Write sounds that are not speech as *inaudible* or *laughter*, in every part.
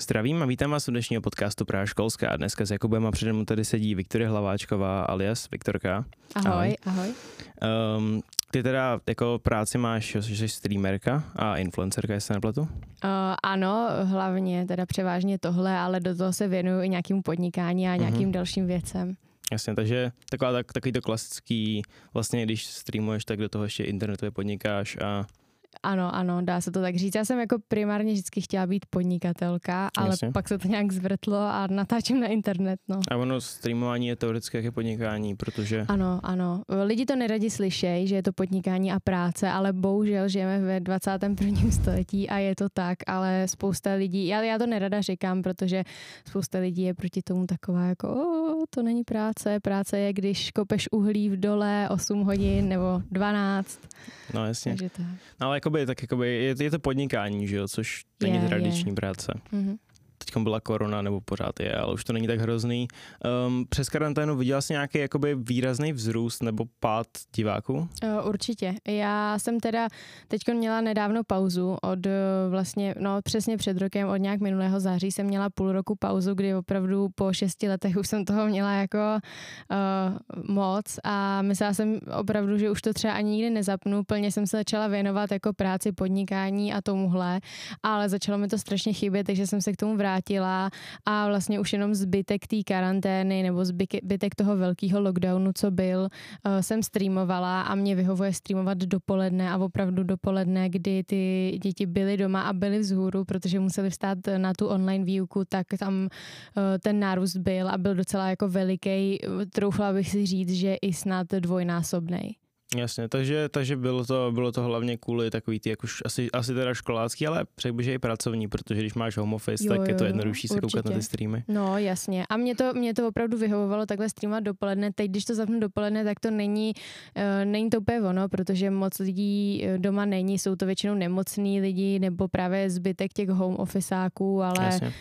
Zdravím a vítám vás u dnešního podcastu Praha školská. Dneska s Jakubem a přede mnou tady sedí Viktoria Hlaváčková alias Viktorka. Ahoj, ahoj. ahoj. Um, ty teda jako práci máš, že jsi streamerka a influencerka, jestli se nepletu? Uh, ano, hlavně teda převážně tohle, ale do toho se věnuju i nějakému podnikání a nějakým uh-huh. dalším věcem. Jasně, takže taková, tak, takový to klasický, vlastně když streamuješ, tak do toho ještě internetově podnikáš a ano, ano, dá se to tak říct. Já jsem jako primárně vždycky chtěla být podnikatelka, ale Jasně. pak se to nějak zvrtlo a natáčím na internet. No. A ono streamování je teoreticky jaké podnikání, protože... Ano, ano. Lidi to neradi slyšejí, že je to podnikání a práce, ale bohužel žijeme ve 21. století a je to tak, ale spousta lidí, já, já to nerada říkám, protože spousta lidí je proti tomu taková jako, o, to není práce, práce je, když kopeš uhlí v dole 8 hodin nebo 12. No jasně. Takže tak. No, ale jakoby, tak jakoby je, je to podnikání, že jo, což není je, tradiční je. práce. Mm-hmm teď byla korona, nebo pořád je, ale už to není tak hrozný. Um, přes karanténu viděla jsi nějaký jakoby výrazný vzrůst nebo pád diváků? Uh, určitě. Já jsem teda teď měla nedávno pauzu od uh, vlastně, no přesně před rokem, od nějak minulého září jsem měla půl roku pauzu, kdy opravdu po šesti letech už jsem toho měla jako uh, moc a myslela jsem opravdu, že už to třeba ani nikdy nezapnu. Plně jsem se začala věnovat jako práci, podnikání a tomuhle, ale začalo mi to strašně chybět, takže jsem se k tomu vrátila vrátila a vlastně už jenom zbytek té karantény nebo zbytek toho velkého lockdownu, co byl, eh, jsem streamovala a mě vyhovuje streamovat dopoledne a opravdu dopoledne, kdy ty děti byly doma a byly vzhůru, protože museli vstát na tu online výuku, tak tam eh, ten nárůst byl a byl docela jako veliký. Troufla bych si říct, že i snad dvojnásobný. Jasně, takže, takže bylo, to, bylo to hlavně kvůli takový ty, jako asi, asi teda školácký, ale řekl bych, že i pracovní, protože když máš home office, jo, tak jo, je to jednodušší se koukat na ty streamy. No jasně, a mě to, mě to opravdu vyhovovalo takhle streamovat dopoledne. Teď, když to zapnu dopoledne, tak to není, uh, není to úplně ono, protože moc lidí eh, doma není, jsou to většinou nemocní lidi nebo právě zbytek těch home officeáků, ale Jasně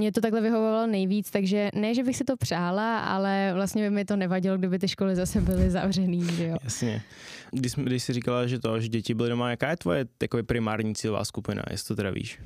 mě to takhle vyhovovalo nejvíc, takže ne, že bych si to přála, ale vlastně by mi to nevadilo, kdyby ty školy zase byly zavřený, že jo. Jasně. Když, když jsi říkala, že to, že děti byly doma, jaká je tvoje takový primární cílová skupina, jestli to teda víš?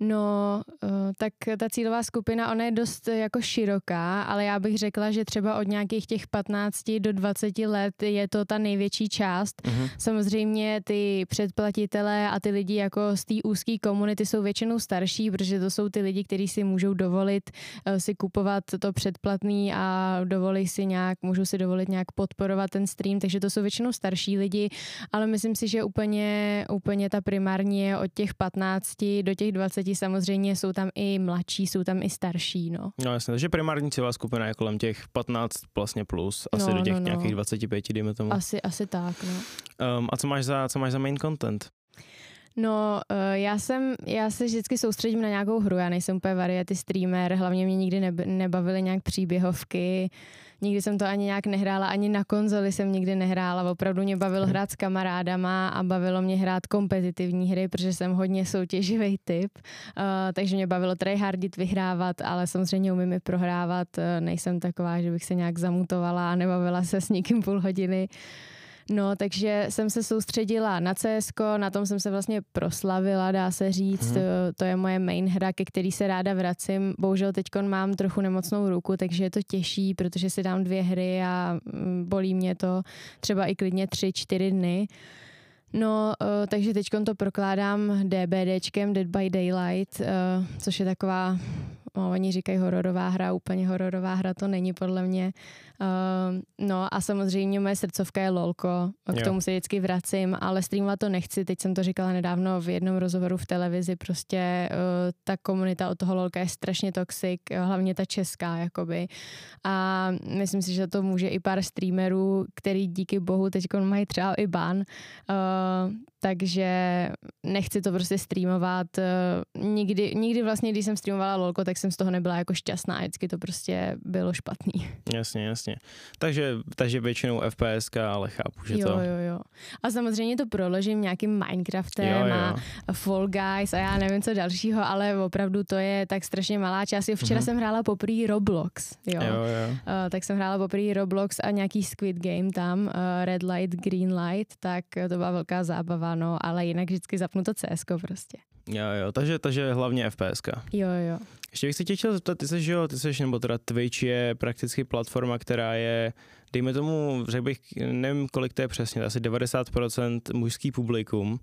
No, eh, tak ta cílová skupina, ona je dost jako široká, ale já bych řekla, že třeba od nějakých těch 15 do 20 let je to ta největší část. Uh-huh. Samozřejmě ty předplatitelé a ty lidi jako z té úzké komunity jsou většinou starší, protože to jsou ty lidi, kteří si můžou dovolit uh, si kupovat to předplatný a dovolí si nějak, můžou si dovolit nějak podporovat ten stream, takže to jsou většinou starší lidi, ale myslím si, že úplně, úplně ta primární je od těch 15 do těch 20 děti samozřejmě jsou tam i mladší, jsou tam i starší, no. No jasně, takže primární cílová skupina je kolem těch 15 vlastně plus, asi no, do těch no, no. nějakých 25, dejme tomu. Asi, asi tak, no. Um, a co máš za, co máš za main content? No, uh, já jsem, já se vždycky soustředím na nějakou hru, já nejsem úplně variety streamer, hlavně mě nikdy nebavily nějak příběhovky, nikdy jsem to ani nějak nehrála, ani na konzoli jsem nikdy nehrála, opravdu mě bavilo hmm. hrát s kamarádama a bavilo mě hrát kompetitivní hry, protože jsem hodně soutěživý typ, uh, takže mě bavilo tryhardit, vyhrávat, ale samozřejmě umím i prohrávat, uh, nejsem taková, že bych se nějak zamutovala a nebavila se s nikým půl hodiny. No, takže jsem se soustředila na CS, na tom jsem se vlastně proslavila, dá se říct. Hmm. To, to je moje main hra, ke který se ráda vracím. Bohužel teď mám trochu nemocnou ruku, takže je to těžší, protože si dám dvě hry a mm, bolí mě to třeba i klidně tři, čtyři dny. No, uh, takže teď to prokládám DBDčkem, Dead by Daylight, uh, což je taková, no, oni říkají hororová hra, úplně hororová hra to není podle mě. Uh, no a samozřejmě moje srdcovka je lolko, k jo. tomu se vždycky vracím, ale streamovat to nechci, teď jsem to říkala nedávno v jednom rozhovoru v televizi, prostě uh, ta komunita od toho lolka je strašně toxic, hlavně ta česká, jakoby. A myslím si, že to může i pár streamerů, který díky bohu teď mají třeba i ban, uh, takže nechci to prostě streamovat. Uh, nikdy, nikdy vlastně, když jsem streamovala lolko, tak jsem z toho nebyla jako šťastná, vždycky to prostě bylo špatný. Jasně, jasně jasně. Takže, takže většinou FPS, ale chápu, že jo, to... Jo, jo, A samozřejmě to proložím nějakým Minecraftem jo, jo. a Fall Guys a já nevím co dalšího, ale opravdu to je tak strašně malá část. Jo, včera mm-hmm. jsem hrála poprvé Roblox, jo. jo, jo. Uh, tak jsem hrála poprvé Roblox a nějaký Squid Game tam, uh, Red Light, Green Light, tak to byla velká zábava, no, ale jinak vždycky zapnu to CS prostě. Jo, jo, takže, takže hlavně FPS. Jo, jo. Ještě bych se tě chtěl zeptat, ty jsi, že jo, ty jsi, nebo teda Twitch je prakticky platforma, která je, dejme tomu, řekl bych, nevím, kolik to je přesně, asi 90% mužský publikum.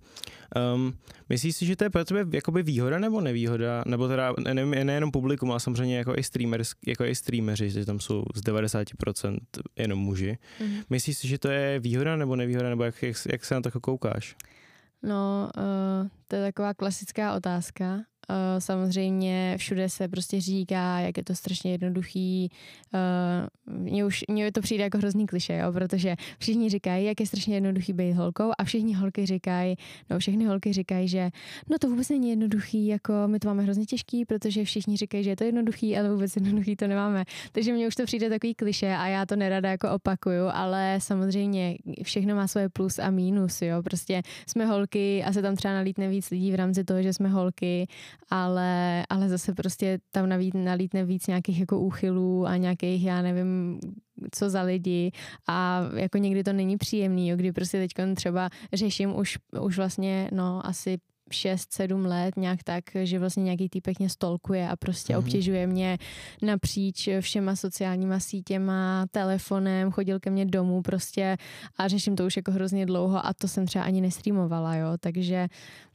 Um, myslíš si, že to je pro tebe jakoby výhoda nebo nevýhoda? Nebo teda ne, nejenom publikum, ale samozřejmě jako i, streamers, jako i streameři, že tam jsou z 90% jenom muži. Mm-hmm. Myslíš si, že to je výhoda nebo nevýhoda, nebo jak, jak, jak se na to koukáš? No, uh, to je taková klasická otázka. Uh, samozřejmě všude se prostě říká, jak je to strašně jednoduchý. Uh, mně už mně to přijde jako hrozný kliše, jo, protože všichni říkají, jak je strašně jednoduchý být holkou a všichni holky říkají, no všechny holky říkají, že no to vůbec není jednoduchý, jako my to máme hrozně těžký, protože všichni říkají, že je to jednoduchý, ale vůbec jednoduchý to nemáme. Takže mně už to přijde takový kliše a já to nerada jako opakuju, ale samozřejmě všechno má svoje plus a mínus, jo. Prostě jsme holky a se tam třeba nalítne víc lidí v rámci toho, že jsme holky ale, ale zase prostě tam navít, nalítne víc nějakých jako úchylů a nějakých, já nevím, co za lidi a jako někdy to není příjemný, jo, kdy prostě teď třeba řeším už, už vlastně, no asi 6-7 let nějak tak, že vlastně nějaký týpek mě stolkuje a prostě mm-hmm. obtěžuje mě napříč všema sociálníma sítěma, telefonem, chodil ke mně domů prostě a řeším to už jako hrozně dlouho a to jsem třeba ani nestreamovala, jo, takže Mm,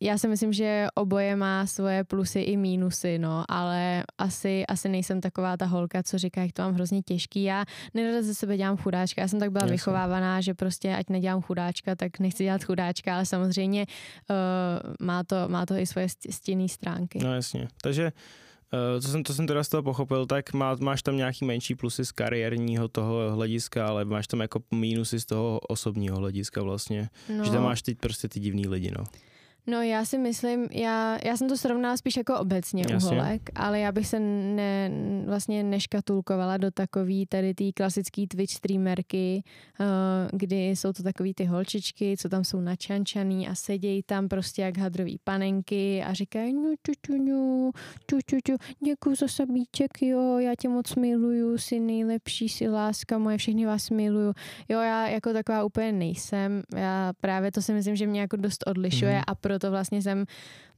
já si myslím, že oboje má svoje plusy i mínusy, no, ale asi, asi nejsem taková ta holka, co říká, jak to mám hrozně těžký. Já nerada ze sebe dělám chudáčka, já jsem tak byla Jasně. vychovávaná, že prostě ať nedělám chudáčka, tak nechci dělat chudáčka, ale samozřejmě uh, má, to, má to i svoje stěnné stránky. No jasně, takže Uh, co jsem, to jsem teda z toho pochopil, tak má, máš tam nějaký menší plusy z kariérního toho hlediska, ale máš tam jako mínusy z toho osobního hlediska vlastně. No. Že tam máš teď prostě ty divný lidi, no. No já si myslím, já, já jsem to srovnala spíš jako obecně Jasně. u holek, ale já bych se ne, vlastně neškatulkovala do takový tady ty klasický Twitch streamerky, uh, kdy jsou to takový ty holčičky, co tam jsou načančaný a sedějí tam prostě jak hadrový panenky a říkají no čučuňu, čučuťu, děkuji za sabíček, jo, já tě moc miluju, jsi nejlepší, jsi láska moje, všechny vás miluju. Jo, já jako taková úplně nejsem, já právě to si myslím, že mě jako dost odlišuje mm. a pro proto vlastně jsem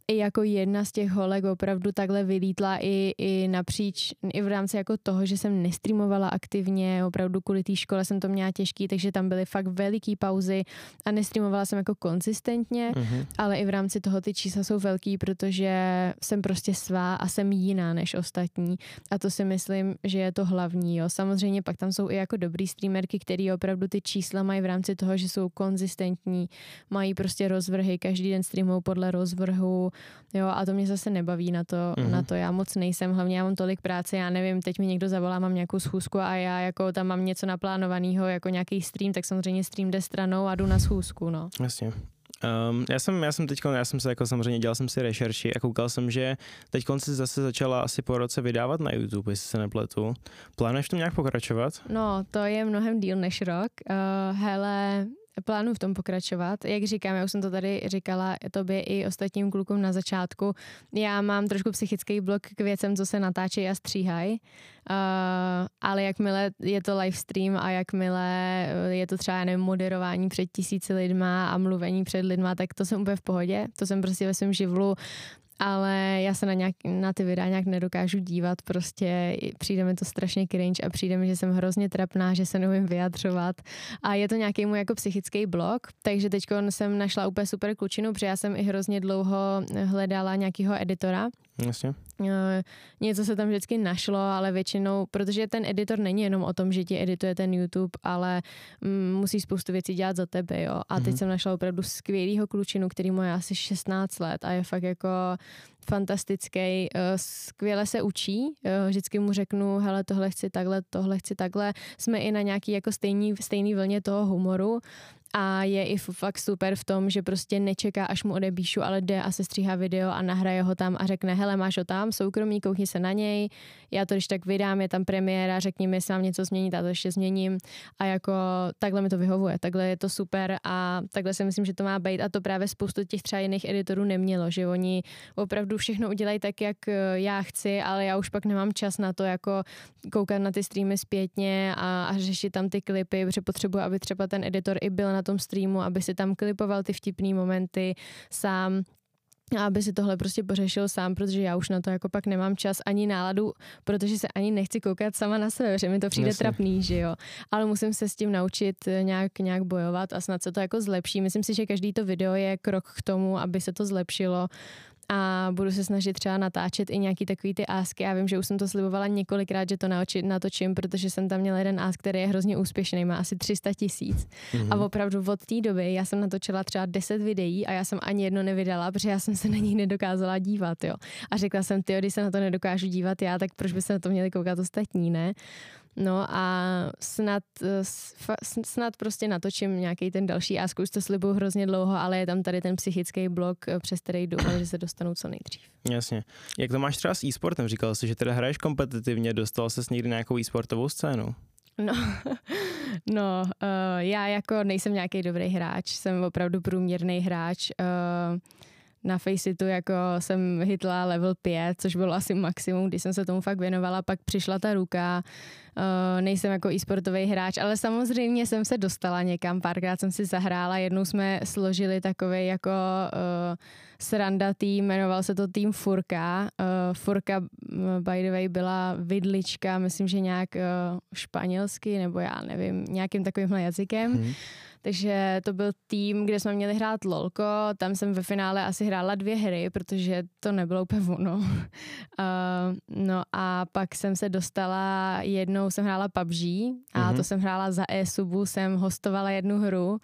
i jako jedna z těch holek opravdu takhle vylítla i, i napříč, i v rámci jako toho, že jsem nestreamovala aktivně, opravdu kvůli té škole jsem to měla těžký, takže tam byly fakt veliký pauzy a nestreamovala jsem jako konzistentně, mm-hmm. ale i v rámci toho ty čísla jsou velký, protože jsem prostě svá a jsem jiná než ostatní a to si myslím, že je to hlavní, jo. Samozřejmě pak tam jsou i jako dobrý streamerky, který opravdu ty čísla mají v rámci toho, že jsou konzistentní, mají prostě rozvrhy, každý den streamují podle rozvrhu, Jo, a to mě zase nebaví na to, mm-hmm. na to. Já moc nejsem, hlavně já mám tolik práce, já nevím, teď mi někdo zavolá, mám nějakou schůzku a já jako tam mám něco naplánovaného, jako nějaký stream, tak samozřejmě stream jde stranou a jdu na schůzku, no. Jasně. Um, já jsem, já jsem teď, já jsem se jako samozřejmě dělal jsem si rešerši a koukal jsem, že teď si zase začala asi po roce vydávat na YouTube, jestli se nepletu. Plánuješ to nějak pokračovat? No, to je mnohem díl než rok. Uh, hele, plánu v tom pokračovat. Jak říkám, já už jsem to tady říkala tobě i ostatním klukům na začátku. Já mám trošku psychický blok k věcem, co se natáčí a stříhají, uh, ale jakmile je to live stream a jakmile je to třeba nevím, moderování před tisíci lidma a mluvení před lidma, tak to jsem úplně v pohodě. To jsem prostě ve svém živlu ale já se na, nějak, na ty videa nějak nedokážu dívat, prostě přijde mi to strašně cringe a přijde mi, že jsem hrozně trapná, že se neumím vyjadřovat a je to nějaký můj jako psychický blok, takže teď jsem našla úplně super klučinu, protože já jsem i hrozně dlouho hledala nějakého editora. Jasně. Eh, něco se tam vždycky našlo, ale většinou, protože ten editor není jenom o tom, že ti edituje ten YouTube, ale mm, musí spoustu věcí dělat za tebe, jo. A teď mm-hmm. jsem našla opravdu skvělýho klučinu, který má asi 16 let a je fakt jako fantastický, eh, skvěle se učí, eh, vždycky mu řeknu, hele, tohle chci takhle, tohle chci takhle, jsme i na nějaký jako stejný, stejný vlně toho humoru a je i fakt super v tom, že prostě nečeká, až mu odebíšu, ale jde a se stříhá video a nahraje ho tam a řekne, hele, máš ho tam, soukromí, koukni se na něj, já to když tak vydám, je tam premiéra, řekni mi, jestli mám něco změnit, a to ještě změním. A jako takhle mi to vyhovuje, takhle je to super a takhle si myslím, že to má být a to právě spoustu těch třeba jiných editorů nemělo, že oni opravdu všechno udělají tak, jak eh, já chci, ale já už pak nemám čas na to jako koukat na ty streamy zpětně a, a řešit tam ty klipy, protože potřebuji, aby třeba ten editor i byl na tom streamu, aby si tam klipoval ty vtipné momenty sám a aby si tohle prostě pořešil sám, protože já už na to jako pak nemám čas ani náladu, protože se ani nechci koukat sama na sebe, že mi to přijde Jasně. trapný, že jo. Ale musím se s tím naučit nějak, nějak bojovat a snad se to jako zlepší. Myslím si, že každý to video je krok k tomu, aby se to zlepšilo a budu se snažit třeba natáčet i nějaký takový ty ásky. Já vím, že už jsem to slibovala několikrát, že to natočím, protože jsem tam měla jeden ásk, který je hrozně úspěšný, má asi 300 tisíc. Mm-hmm. A opravdu od té doby já jsem natočila třeba 10 videí a já jsem ani jedno nevydala, protože já jsem se na nich nedokázala dívat. Jo. A řekla jsem, ty, když se na to nedokážu dívat já, tak proč by se na to měli koukat ostatní, ne? No a snad, eh, snad prostě natočím nějaký ten další a už to slibuju hrozně dlouho, ale je tam tady ten psychický blok, eh, přes který doufám, že se dostanu co nejdřív. Jasně. Jak to máš třeba s e-sportem? Říkal jsi, že teda hraješ kompetitivně, dostal ses někdy na nějakou e-sportovou scénu? No, *laughs* no uh, já jako nejsem nějaký dobrý hráč, jsem opravdu průměrný hráč. Uh, na Faceitu jako jsem hitla level 5, což bylo asi maximum, když jsem se tomu fakt věnovala, pak přišla ta ruka, uh, nejsem jako e-sportový hráč, ale samozřejmě jsem se dostala někam, párkrát jsem si zahrála, jednou jsme složili takový jako uh, sranda tým, jmenoval se to tým Furka. Uh, Furka, by the way, byla vidlička, myslím, že nějak uh, španělsky, nebo já nevím, nějakým takovýmhle jazykem. Hmm. Takže to byl tým, kde jsme měli hrát LOLko, tam jsem ve finále asi hrála dvě hry, protože to nebylo úplně ono. uh, *laughs* no a pak jsem se dostala, jednou jsem hrála PUBG a mm-hmm. to jsem hrála za e-subu, jsem hostovala jednu hru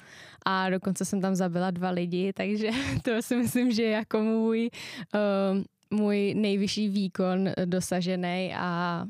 a dokonce jsem tam zabila dva lidi, *laughs* takže to si myslím, že je jako můj, uh, můj nejvyšší výkon dosažený a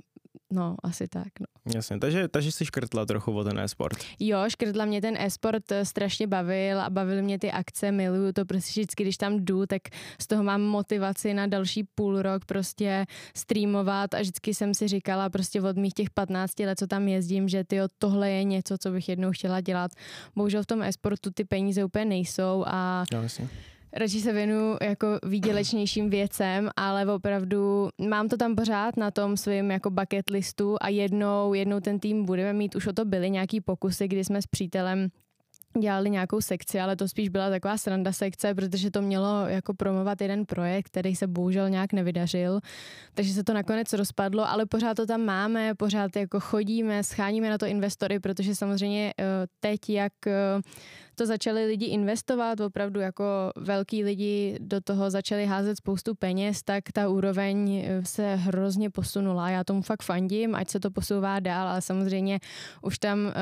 No, asi tak, no. Jasně, takže, takže jsi škrtla trochu o ten e-sport. Jo, škrtla mě ten e-sport eh, strašně bavil a bavil mě ty akce, miluju to prostě vždycky, když tam jdu, tak z toho mám motivaci na další půl rok prostě streamovat a vždycky jsem si říkala prostě od mých těch 15 let, co tam jezdím, že tyjo, tohle je něco, co bych jednou chtěla dělat. Bohužel v tom e-sportu ty peníze úplně nejsou a jo, jasně radši se věnu jako výdělečnějším věcem, ale opravdu mám to tam pořád na tom svém jako bucket listu a jednou, jednou ten tým budeme mít, už o to byly nějaký pokusy, kdy jsme s přítelem dělali nějakou sekci, ale to spíš byla taková sranda sekce, protože to mělo jako promovat jeden projekt, který se bohužel nějak nevydařil, takže se to nakonec rozpadlo, ale pořád to tam máme, pořád jako chodíme, scháníme na to investory, protože samozřejmě eh, teď, jak eh, to začali lidi investovat, opravdu jako velký lidi do toho začali házet spoustu peněz, tak ta úroveň eh, se hrozně posunula. Já tomu fakt fandím, ať se to posouvá dál, ale samozřejmě už tam uh,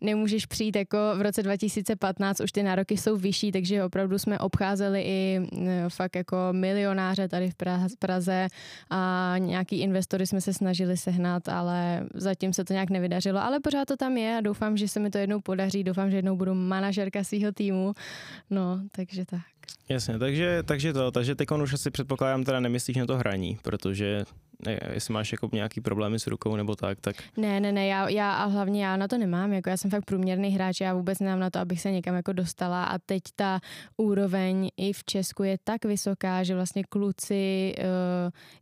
nemůžeš přijít jako v roce 2015, už ty nároky jsou vyšší, takže opravdu jsme obcházeli i uh, fakt jako milionáře tady v Praze a nějaký investory jsme se snažili sehnat, ale zatím se to nějak nevydařilo, ale pořád to tam je a doufám, že se mi to jednou podaří, doufám, že jednou budu manažer manažerka svého týmu. No, takže tak. Jasně, takže, takže to, takže teď už asi předpokládám teda nemyslíš na to hraní, protože jestli máš jako nějaký problémy s rukou nebo tak, tak... Ne, ne, ne, já, já a hlavně já na to nemám, jako já jsem fakt průměrný hráč, já vůbec nemám na to, abych se někam jako dostala a teď ta úroveň i v Česku je tak vysoká, že vlastně kluci uh,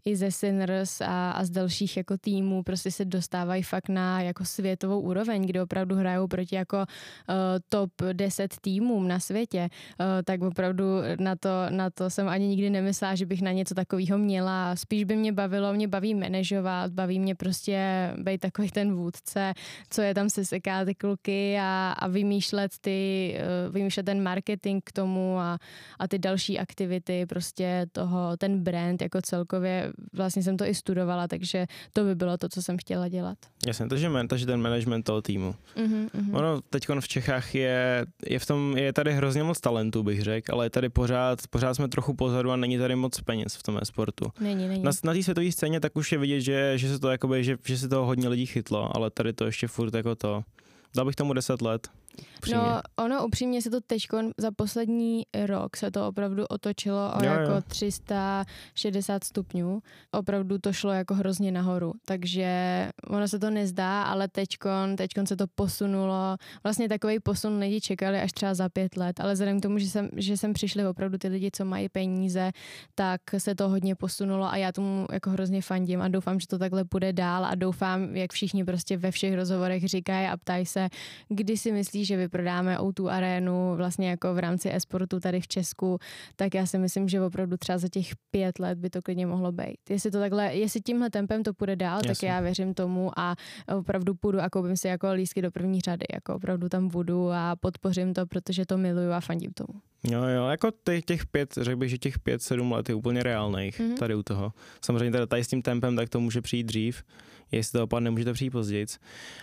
i ze Sinners a, a z dalších jako týmů prostě se dostávají fakt na jako světovou úroveň, kde opravdu hrajou proti jako uh, top 10 týmům na světě, uh, tak opravdu na to, na to jsem ani nikdy nemyslela, že bych na něco takového měla, spíš by mě bavilo, mě baví manažovat, baví mě prostě být takový ten vůdce, co je tam se seká ty kluky a, a vymýšlet ty, eh, vymýšlet ten marketing k tomu a, a ty další aktivity, prostě toho, ten brand jako celkově, vlastně jsem to i studovala, takže to by bylo to, co jsem chtěla dělat. Jasně, takže, takže ten management toho týmu. Uh-huh. Ono teď v Čechách je, je v tom, je tady hrozně moc talentů, bych řekl, ale je tady pořád, pořád jsme trochu pozadu a není tady moc peněz v tom sportu. Není, není. Na, na té světové scéně tak už je vidět, že, že se to jakoby, že, že se toho hodně lidí chytlo, ale tady to ještě furt jako to. Dal bych tomu 10 let. Upřímně. No, ono upřímně se to teď za poslední rok se to opravdu otočilo o jo, jako jo. 360 stupňů. Opravdu to šlo jako hrozně nahoru. Takže ono se to nezdá, ale teďkon, teďkon se to posunulo. Vlastně takový posun lidi čekali až třeba za pět let, ale vzhledem k tomu, že jsem, že jsem přišli opravdu ty lidi, co mají peníze, tak se to hodně posunulo a já tomu jako hrozně fandím a doufám, že to takhle půjde dál a doufám, jak všichni prostě ve všech rozhovorech říkají a ptají se, kdy si myslíš, že vyprodáme o arénu vlastně jako v rámci esportu tady v Česku, tak já si myslím, že opravdu třeba za těch pět let by to klidně mohlo být. Jestli to takhle, jestli tímhle tempem to půjde dál, Jasně. tak já věřím tomu a opravdu půjdu a koupím si jako lístky do první řady, jako opravdu tam budu a podpořím to, protože to miluju a fandím tomu. Jo, jo, jako těch, těch pět, řekl bych, že těch pět, sedm let je úplně reálných mm-hmm. tady u toho. Samozřejmě tady, tady s tím tempem, tak to může přijít dřív, jestli to opadne, může to přijít později.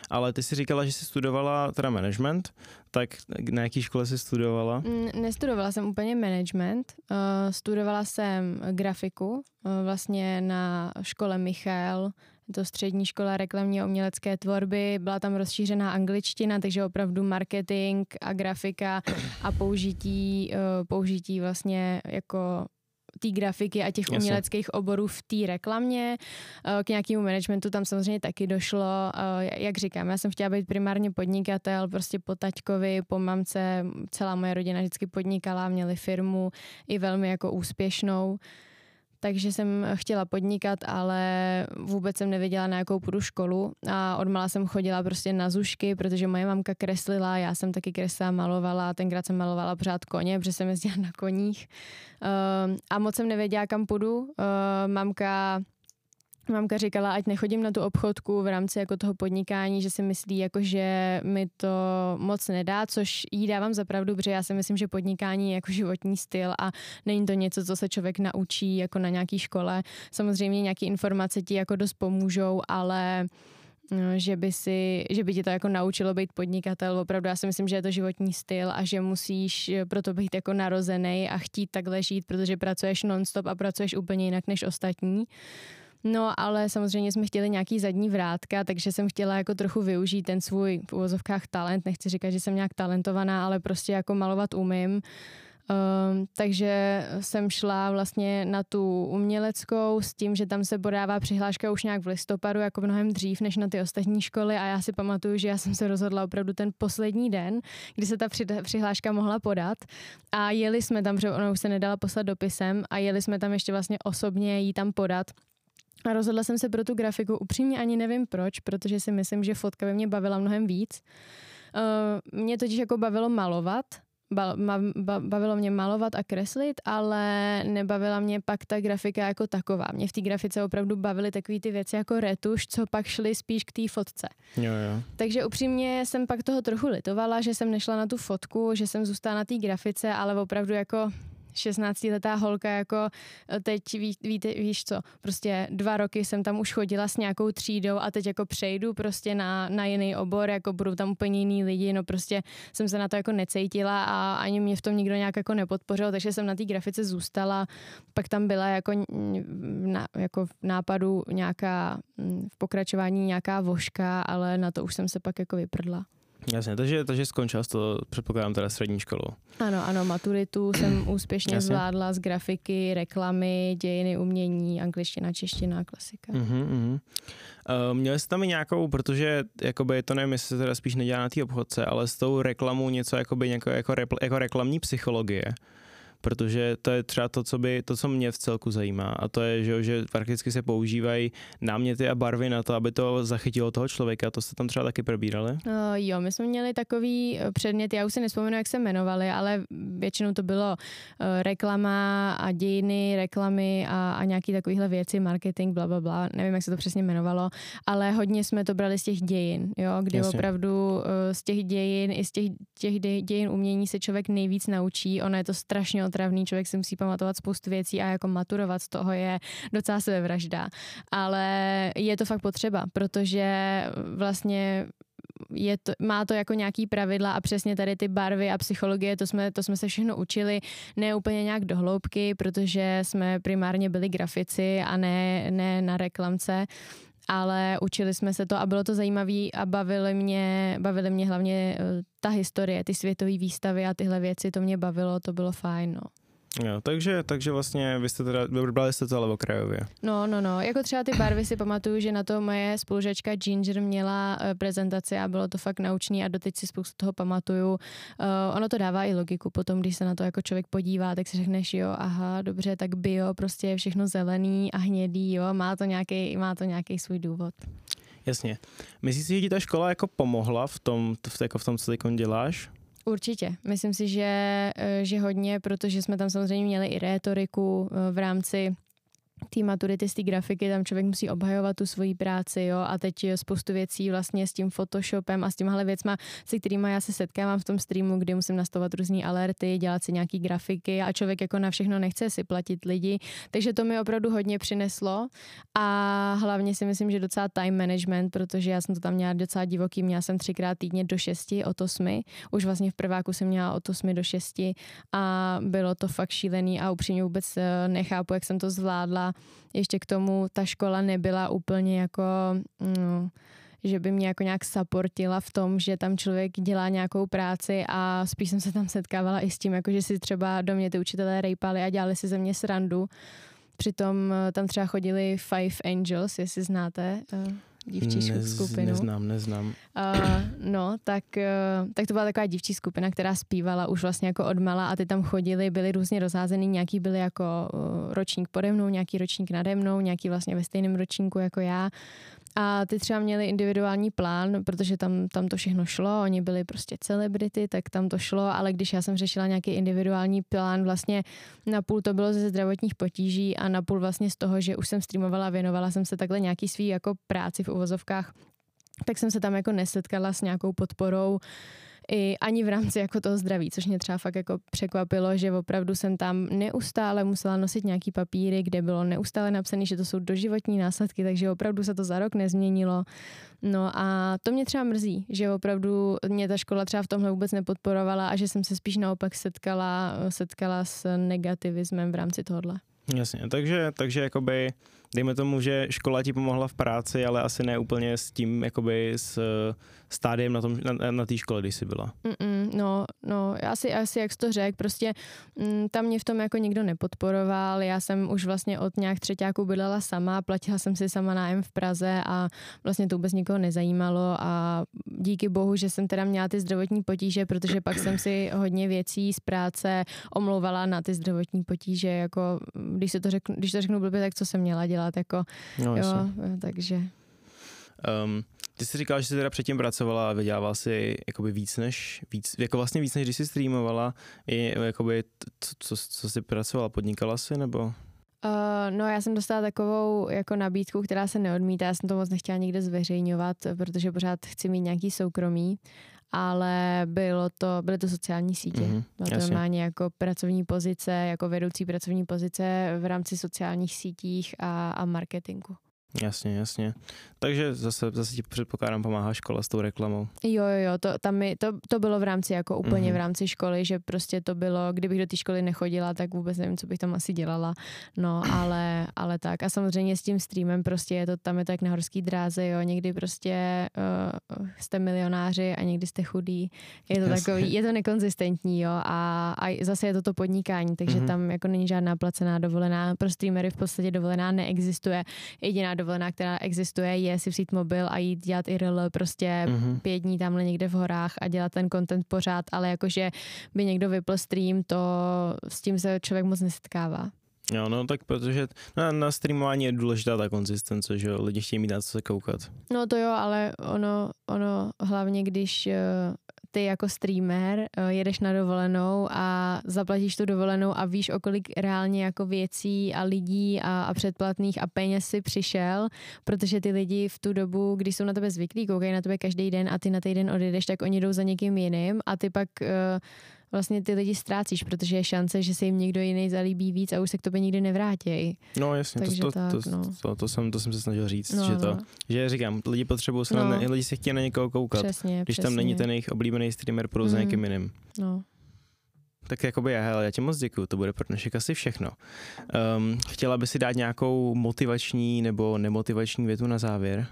Ale ty jsi říkala, že jsi studovala teda management, tak na jaký škole jsi studovala? Mm, nestudovala jsem úplně management, uh, studovala jsem grafiku, uh, vlastně na škole Michal, to střední škola reklamní a umělecké tvorby, byla tam rozšířená angličtina, takže opravdu marketing a grafika a použití, uh, použití vlastně jako té grafiky a těch Jasně. uměleckých oborů v té reklamě. Eh, k nějakému managementu tam samozřejmě taky došlo. Eh, jak říkám, já jsem chtěla být primárně podnikatel, prostě po taťkovi, po mamce, celá moje rodina vždycky podnikala, měli firmu i velmi jako úspěšnou takže jsem chtěla podnikat, ale vůbec jsem nevěděla, na jakou půjdu školu a odmala jsem chodila prostě na zušky, protože moje mamka kreslila, já jsem taky kreslila, malovala, tenkrát jsem malovala pořád koně, protože jsem jezdila na koních uh, a moc jsem nevěděla, kam půjdu. Uh, mamka Mamka říkala, ať nechodím na tu obchodku v rámci jako toho podnikání, že si myslí, jako, že mi to moc nedá, což jí dávám za pravdu, protože já si myslím, že podnikání je jako životní styl a není to něco, co se člověk naučí jako na nějaký škole. Samozřejmě nějaké informace ti jako dost pomůžou, ale no, že by, si, že by ti to jako naučilo být podnikatel. Opravdu já si myslím, že je to životní styl a že musíš proto být jako narozený a chtít takhle žít, protože pracuješ nonstop a pracuješ úplně jinak než ostatní. No, ale samozřejmě jsme chtěli nějaký zadní vrátka, takže jsem chtěla jako trochu využít ten svůj v uvozovkách talent. Nechci říkat, že jsem nějak talentovaná, ale prostě jako malovat umím. Um, takže jsem šla vlastně na tu uměleckou s tím, že tam se podává přihláška už nějak v listopadu, jako mnohem dřív než na ty ostatní školy a já si pamatuju, že já jsem se rozhodla opravdu ten poslední den, kdy se ta přihláška mohla podat a jeli jsme tam, protože ona už se nedala poslat dopisem a jeli jsme tam ještě vlastně osobně jí tam podat a rozhodla jsem se pro tu grafiku. Upřímně ani nevím proč, protože si myslím, že fotka by mě bavila mnohem víc. Uh, mě totiž jako bavilo malovat, ba, ma, ba, bavilo mě malovat a kreslit, ale nebavila mě pak ta grafika jako taková. Mě v té grafice opravdu bavily takové ty věci jako retuš, co pak šly spíš k té fotce. Jo, jo. Takže upřímně jsem pak toho trochu litovala, že jsem nešla na tu fotku, že jsem zůstala na té grafice, ale opravdu jako 16-letá holka, jako e, teď ví, víte, víš co, prostě dva roky jsem tam už chodila s nějakou třídou a teď jako přejdu prostě na, na jiný obor, jako budou tam úplně jiný lidi, no prostě jsem se na to jako necítila a ani mě v tom nikdo nějak jako nepodpořil, takže jsem na té grafice zůstala, pak tam byla jako, na, jako v nápadu nějaká, v pokračování nějaká voška, ale na to už jsem se pak jako vyprdla. Jasně, takže, takže skončila to, předpokládám, teda střední školu. Ano, ano, maturitu jsem *clears throat* úspěšně Jasně. zvládla z grafiky, reklamy, dějiny umění, angličtina, čeština, klasika. Uh-huh, uh-huh. Uh, měli jste tam i nějakou, protože jakoby to nevím, jestli se teda spíš nedělá na té obchodce, ale s tou reklamou něco jakoby, jako, jako, jako reklamní psychologie protože to je třeba to, co, by, to, co mě v celku zajímá a to je, že, že prakticky se používají náměty a barvy na to, aby to zachytilo toho člověka. To jste tam třeba taky probírali? Uh, jo, my jsme měli takový eh, předmět, já už si nespomenu, jak se jmenovali, ale většinou to bylo uh, reklama a dějiny, reklamy a, a nějaký takovýhle věci, marketing, bla, bla, bla. Nevím, jak se to přesně jmenovalo, ale hodně jsme to brali z těch dějin, jo, kdy Jasně. opravdu uh, z těch dějin i z těch, těch dějin umění se člověk nejvíc naučí. Ono je to strašně otravný, člověk si musí pamatovat spoustu věcí a jako maturovat z toho je docela sebevražda. Ale je to fakt potřeba, protože vlastně je to, má to jako nějaký pravidla a přesně tady ty barvy a psychologie, to jsme, to jsme se všechno učili, ne úplně nějak do hloubky, protože jsme primárně byli grafici a ne, ne na reklamce, ale učili jsme se to a bylo to zajímavé a bavily mě, bavily mě hlavně eh, ta historie, ty světové výstavy a tyhle věci, to mě bavilo, to bylo fajn, no. Jo, takže, takže vlastně vy jste teda, vybrali jste to ale okrajově. No, no, no, jako třeba ty barvy si pamatuju, že na to moje spolužačka Ginger měla uh, prezentaci a bylo to fakt naučný a doteď si spoustu toho pamatuju. Uh, ono to dává i logiku potom, když se na to jako člověk podívá, tak si řekneš, jo, aha, dobře, tak bio, prostě je všechno zelený a hnědý, jo, má to nějaký, má to nějaký svůj důvod. Jasně. Myslíš si, že ti ta škola jako pomohla v tom, v, jako v tom, co teď děláš? Určitě. Myslím si, že, eh, že hodně, protože jsme tam samozřejmě měli i rétoriku v rámci té maturity z té grafiky, tam člověk musí obhajovat tu svoji práci, jo, a teď spoustu věcí vlastně s tím Photoshopem a s těmhle věcma, se kterými já se setkávám v tom streamu, kdy musím nastavovat různé alerty, dělat si nějaký grafiky a člověk jako na všechno nechce si platit lidi, takže to mi opravdu hodně přineslo a hlavně si myslím, že docela time management, protože já jsem to tam měla docela divoký, měla jsem třikrát týdně do šesti od osmi, už vlastně v prváku jsem měla od osmi do šesti a bylo to fakt šílený a upřímně vůbec eh, nechápu, jak jsem to zvládla ještě k tomu ta škola nebyla úplně jako... No, že by mě jako nějak supportila v tom, že tam člověk dělá nějakou práci a spíš jsem se tam setkávala i s tím, jako že si třeba do mě ty učitelé rejpali a dělali si ze mě srandu. Přitom eh, tam třeba chodili Five Angels, jestli znáte. Dívčí Nez, skupinu. Neznám, neznám. Uh, no, tak, uh, tak to byla taková dívčí skupina, která zpívala už vlastně jako odmala a ty tam chodili, byli různě rozházený, nějaký byli jako uh, ročník pode mnou, nějaký ročník nade mnou, nějaký vlastně ve stejném ročníku jako já a ty třeba měli individuální plán, protože tam, tam to všechno šlo, oni byli prostě celebrity, tak tam to šlo, ale když já jsem řešila nějaký individuální plán, vlastně na půl to bylo ze zdravotních potíží a na půl vlastně z toho, že už jsem streamovala, věnovala jsem se takhle nějaký svý jako práci v uvozovkách, tak jsem se tam jako nesetkala s nějakou podporou i ani v rámci jako toho zdraví, což mě třeba fakt jako překvapilo, že opravdu jsem tam neustále musela nosit nějaký papíry, kde bylo neustále napsané, že to jsou doživotní následky, takže opravdu se to za rok nezměnilo. No a to mě třeba mrzí, že opravdu mě ta škola třeba v tomhle vůbec nepodporovala a že jsem se spíš naopak setkala, setkala s negativismem v rámci tohohle. Jasně, takže, takže jakoby, dejme tomu, že škola ti pomohla v práci, ale asi ne úplně s tím, jakoby s stádiem na, tom, na, na té škole, když jsi byla. Mm-mm, no, no, asi, asi jak jsi to řekl, prostě mm, tam mě v tom jako nikdo nepodporoval, já jsem už vlastně od nějak třetíku bydlela sama, platila jsem si sama nájem v Praze a vlastně to vůbec nikoho nezajímalo. A díky bohu, že jsem teda měla ty zdravotní potíže, protože pak jsem si hodně věcí z práce omlouvala na ty zdravotní potíže, jako když, se to řeknu, když to řeknu blbě, tak co jsem měla dělat, jako no, jo, takže... Um, ty jsi říkala, že jsi teda předtím pracovala a vydělávala si jakoby víc než, víc, jako vlastně víc než když jsi streamovala, je, jakoby, co, co, co jsi pracovala, podnikala jsi nebo? Uh, no já jsem dostala takovou jako nabídku, která se neodmítá, já jsem to moc nechtěla nikde zveřejňovat, protože pořád chci mít nějaký soukromí, ale bylo to, byly to sociální sítě. Mm-hmm, bylo to normálně jako pracovní pozice, jako vedoucí pracovní pozice v rámci sociálních sítích a, a marketingu. Jasně, jasně. Takže zase, zase ti předpokládám pomáhá škola s tou reklamou. Jo, jo, jo, to, tam mi, to, to bylo v rámci jako úplně mm-hmm. v rámci školy, že prostě to bylo, kdybych do té školy nechodila, tak vůbec nevím, co bych tam asi dělala. No, *clears throat* ale, ale tak. A samozřejmě s tím streamem prostě je to, tam je to jak na horský dráze, jo, někdy prostě uh, jste milionáři a někdy jste chudí. Je to Jasně. takový, je to nekonzistentní, jo, a, a zase je to to podnikání, takže mm-hmm. tam jako není žádná placená dovolená. Pro streamery v podstatě dovolená neexistuje. Jediná dovolená, která existuje, je si vzít mobil a jít dělat IRL prostě mm-hmm. pět dní tamhle někde v horách a dělat ten content pořád, ale jakože by někdo vypl stream, to s tím se člověk moc nesetkává. Jo, no tak protože na, na streamování je důležitá ta konzistence, že jo, lidi chtějí mít na co se koukat. No to jo, ale ono, ono hlavně když uh, ty jako streamer uh, jedeš na dovolenou a zaplatíš tu dovolenou a víš, o kolik reálně jako věcí a lidí a, a předplatných a peněz si přišel, protože ty lidi v tu dobu, když jsou na tebe zvyklí, koukají na tebe každý den a ty na týden odjedeš, tak oni jdou za někým jiným a ty pak uh, vlastně ty lidi ztrácíš, protože je šance, že se jim někdo jiný zalíbí víc a už se k tobě nikdy nevrátí. No jasně, Takže to, to, tak, to, no. to, to, jsem, to jsem se snažil říct, no, že to, no. že říkám, lidi potřebují se, no. na, lidi se chtějí na někoho koukat, přesně, když přesně. tam není ten jejich oblíbený streamer, pro mm. za někým jiným. No. Tak jakoby já, hele, já ti moc děkuju, to bude pro dnešek asi všechno. Um, chtěla by si dát nějakou motivační nebo nemotivační větu na závěr?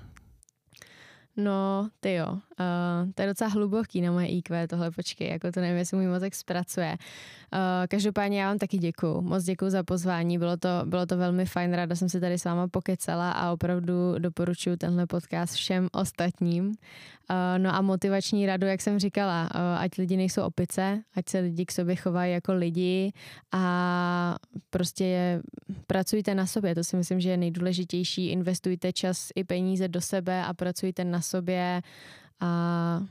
No, ty jo. Uh, to je docela hluboký na moje IQ, tohle počkej, jako to nevím, jestli můj mozek zpracuje. Uh, každopádně já vám taky děkuju. Moc děkuju za pozvání, bylo to, bylo to velmi fajn, ráda jsem se tady s váma pokecala a opravdu doporučuji tenhle podcast všem ostatním. Uh, no a motivační radu, jak jsem říkala, uh, ať lidi nejsou opice, ať se lidi k sobě chovají jako lidi a prostě pracujte na sobě, to si myslím, že je nejdůležitější, investujte čas i peníze do sebe a pracujte na sobě a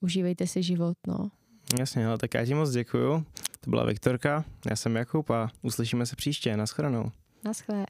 užívejte si život, no. Jasně, ale tak já ti moc děkuju. To byla Viktorka, já jsem Jakub a uslyšíme se příště. Naschledanou. Naschle.